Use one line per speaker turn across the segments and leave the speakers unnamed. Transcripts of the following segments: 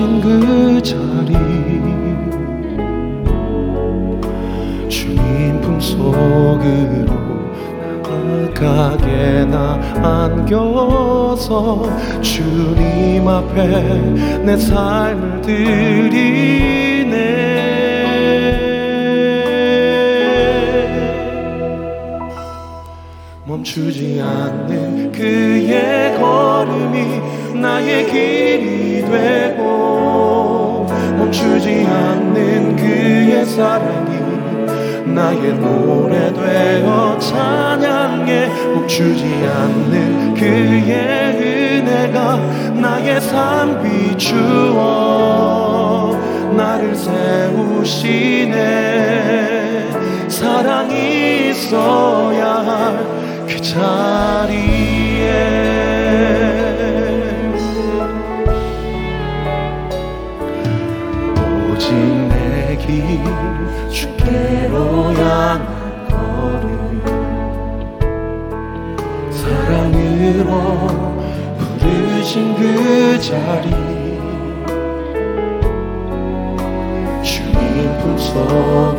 부르신 그 자리. 주님 품속으로 나가게 나 안겨서 주님 앞에 내 삶을 드리 멈추지 않는 그의 걸음이 나의 길이 되고 멈추지 않는 그의 사랑이 나의 노래 되어 찬양해. 멈추지 않는 그의 은혜가 나의 삶 비추어 나를 세우시네. 사랑이 있어야 할 그 자리에 오직 내길 주께로 향한 걸음 사랑으로 부르신 그 자리 주님 품속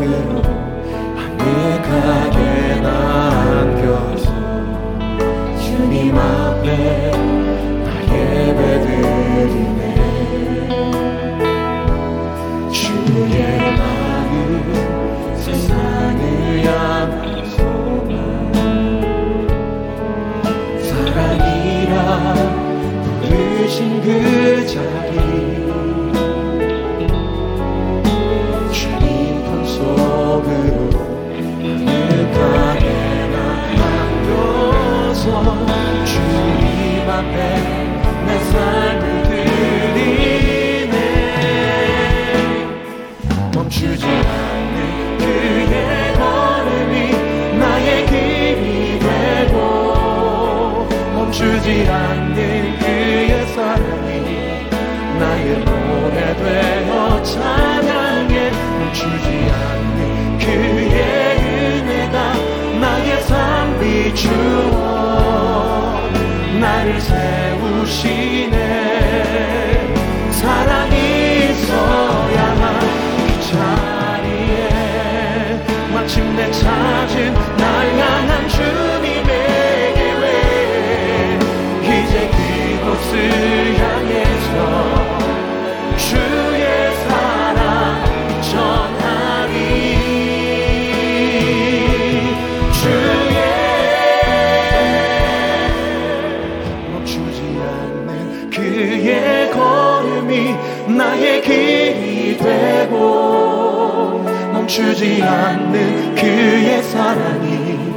그의 걸음이 나의 길이 되고 멈추지 않는 그의 사랑이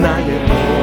나의 노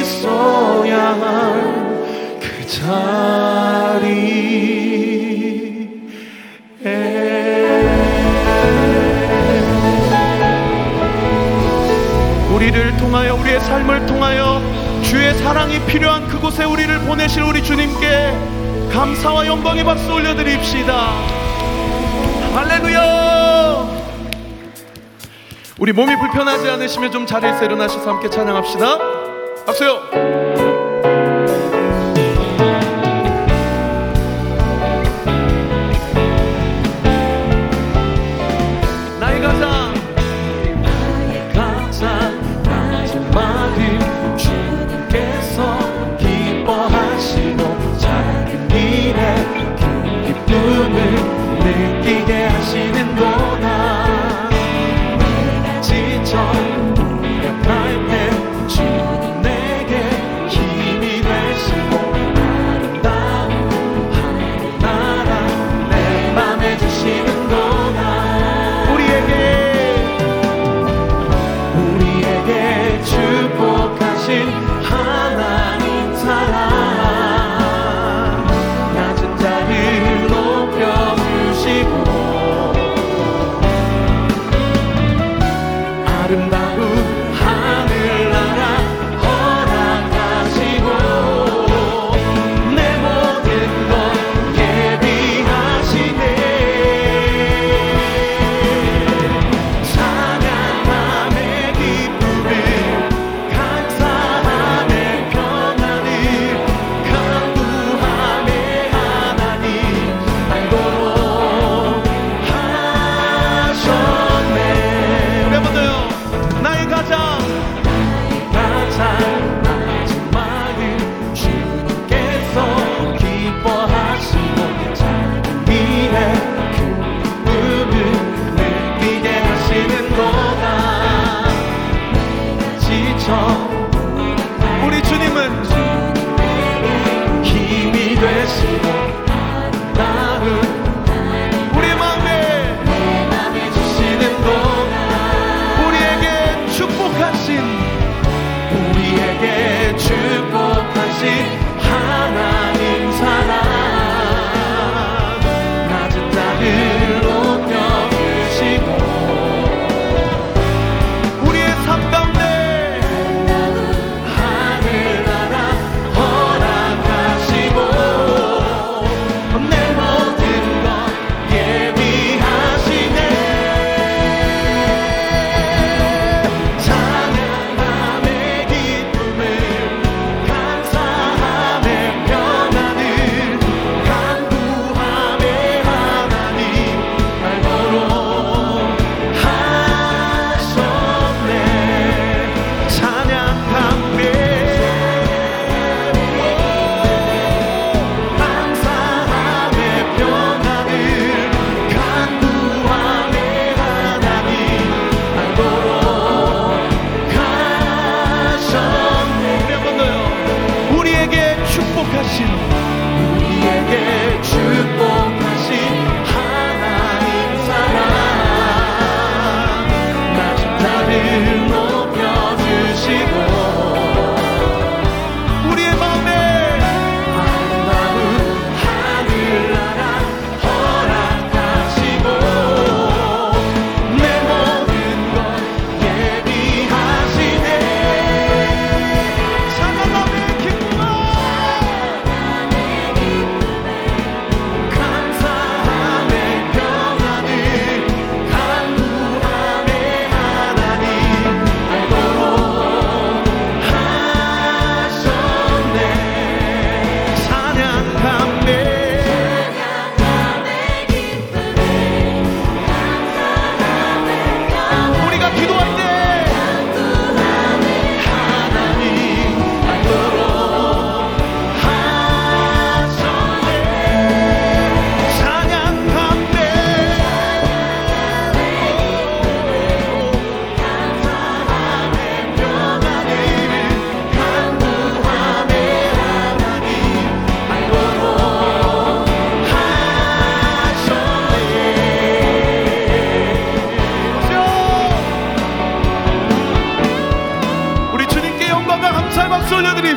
있어야만 그 자리에 우리를 통하여 우리의 삶을 통하여 주의 사랑이 필요한 그곳에 우리를 보내실 우리 주님께 감사와 영광의 박수 올려드립시다. 할렐루야! 우리 몸이 불편하지 않으시면 좀 자리에서 일어나셔서 함께 찬양합시다. 박수요!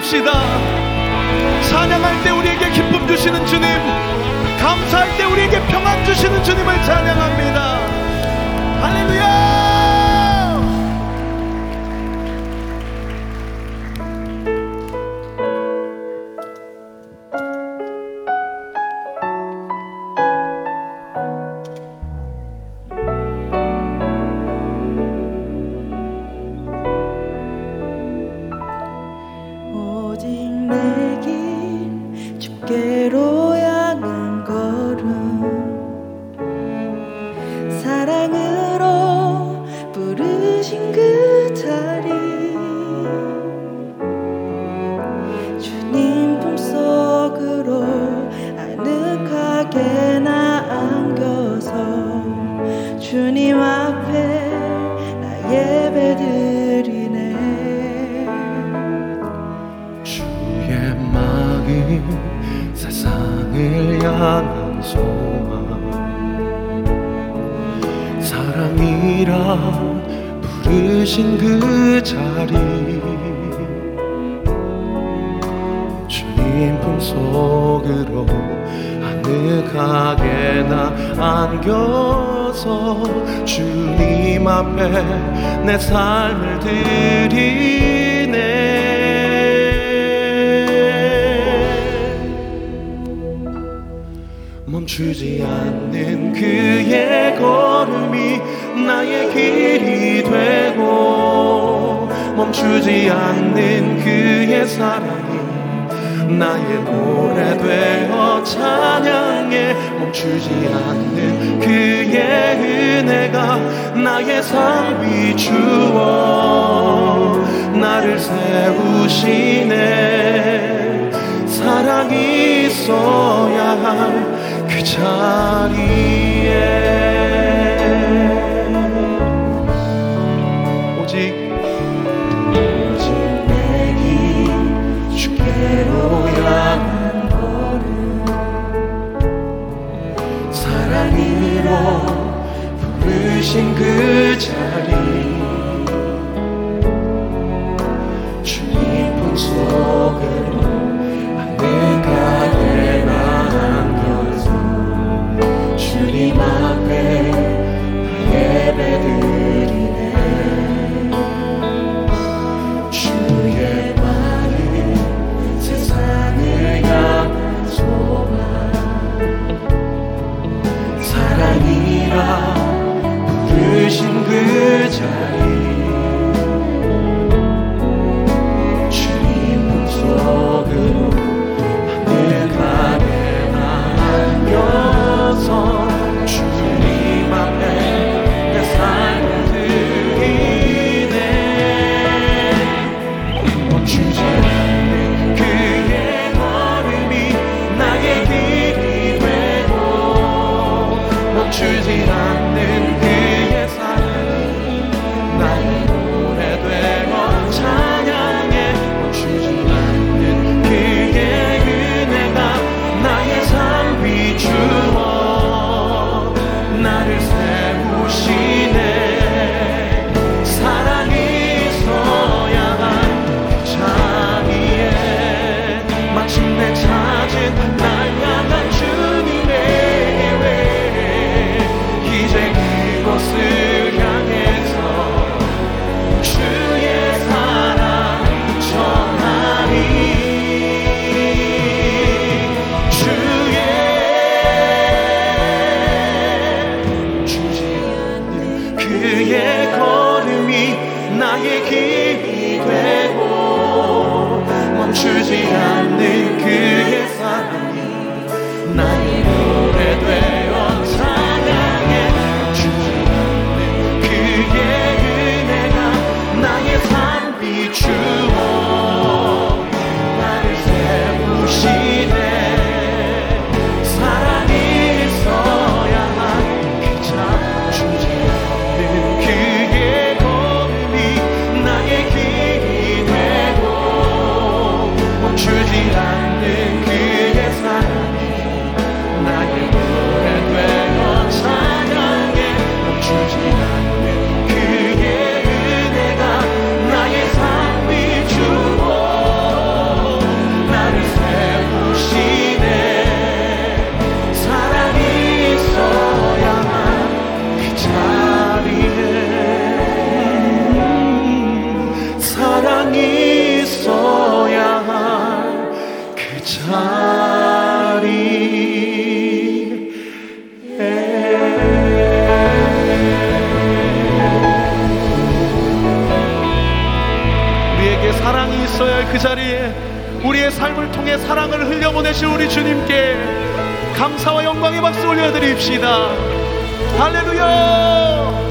찬양합시다. 찬양할 때 우리에게 기쁨 주시는 주님, 감사할 때 우리에게 평안 주시는 주님을 찬양합니다. 할렐루야!
계신 그 자리. 주님 품속으로 아늑하게 나 안겨서 주님 앞에
내 삶을 드리 주지 않는 그의 걸음이 나의 길이 되고 멈추지 않는 그의 사랑이 나의 노래 되어 찬양해 멈추지 않는 그의 은혜가 나의 삶 비추어 나를 세우시네. 사랑이 있어야 할 자리에 사랑이 있어야 할 그 자리에 예. 우리에게 사랑이 있어야 할 그 자리에 우리의 삶을 통해 사랑을 흘려보내신 우리 주님께 감사와 영광의 박수 올려드립시다. 할렐루야!